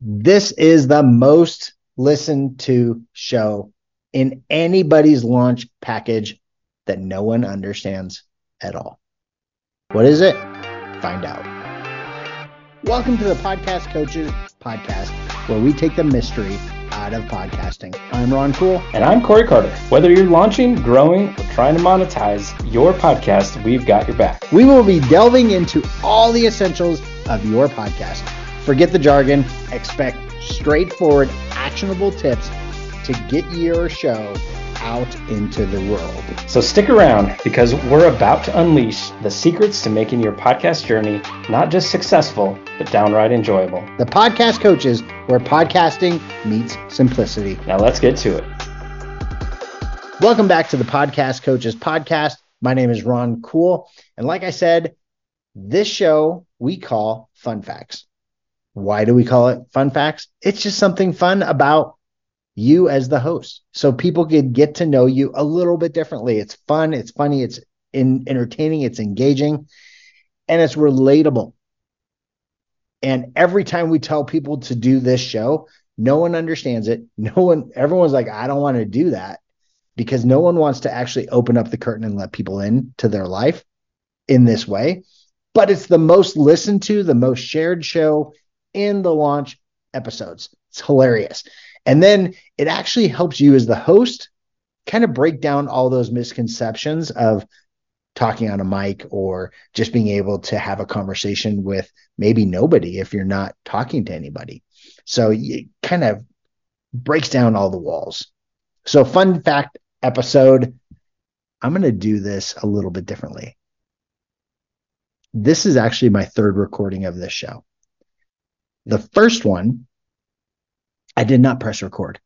This is the most listened to show in anybody's launch package that no one understands at all. What is it? Find out. Welcome to the Podcast Coaches Podcast, where we take the mystery out of podcasting. I'm Ron Cool. And I'm Corey Carter. Whether you're launching, growing, or trying to monetize your podcast, we've got your back. We will be delving into all the essentials of your podcast Forget the jargon, expect straightforward, actionable tips to get your show out into the world. So stick around because we're about to unleash the secrets to making your podcast journey not just successful, but downright enjoyable. The Podcast Coaches, where podcasting meets simplicity. Now let's get to it. Welcome back to the Podcast Coaches podcast. My name is Ron Cool. And like I said, this show we call Fun Facts. Why do we call it fun facts? It's just something fun about you as the host. So people could get to know you a little bit differently. It's fun, it's funny, it's in, entertaining, it's engaging, and it's relatable. And every time we tell people to do this show, no one understands it. No one, everyone's like, I don't want to do that because no one wants to actually open up the curtain and let people in to their life in this way. But it's the most listened to, the most shared show in the launch episodes. It's hilarious. And then it actually helps you as the host kind of break down all those misconceptions of talking on a mic or just being able to have a conversation with maybe nobody if you're not talking to anybody. So it kind of breaks down all the walls. So, fun fact episode I'm going to do this a little bit differently. This is actually my third recording of this show. The first one, I did not press record.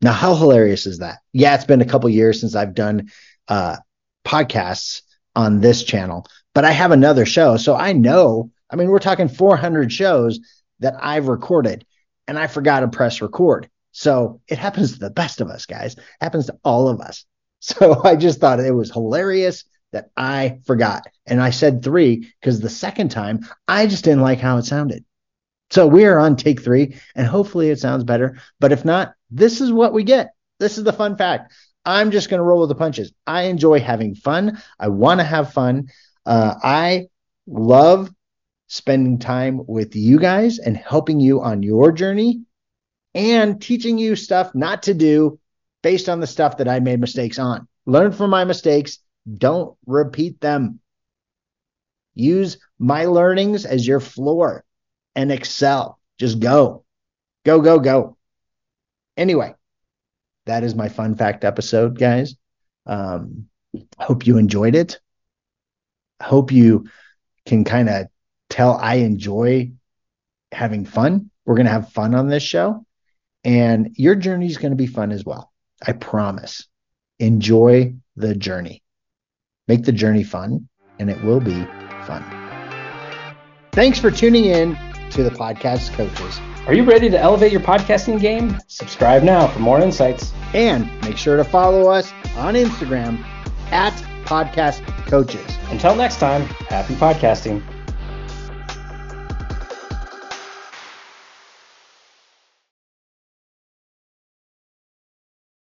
Now, how hilarious is that? Yeah, it's been a couple years since I've done uh, podcasts on this channel, but I have another show. So I know, I mean, we're talking 400 shows that I've recorded and I forgot to press record. So it happens to the best of us, guys. It happens to all of us. So I just thought it was hilarious that I forgot. And I said three because the second time I just didn't like how it sounded. So we are on take three, and hopefully it sounds better. But if not, this is what we get. This is the fun fact. I'm just going to roll with the punches. I enjoy having fun. I want to have fun. Uh, I love spending time with you guys and helping you on your journey and teaching you stuff not to do based on the stuff that I made mistakes on. Learn from my mistakes. Don't repeat them. Use my learnings as your floor and excel. Just go, go, go, go. Anyway, that is my fun fact episode, guys. Um, hope you enjoyed it. Hope you can kind of tell I enjoy having fun. We're going to have fun on this show, and your journey is going to be fun as well. I promise. Enjoy the journey. Make the journey fun, and it will be fun. Thanks for tuning in to the podcast coaches. Are you ready to elevate your podcasting game? Subscribe now for more insights. And make sure to follow us on Instagram at podcast coaches. Until next time, happy podcasting.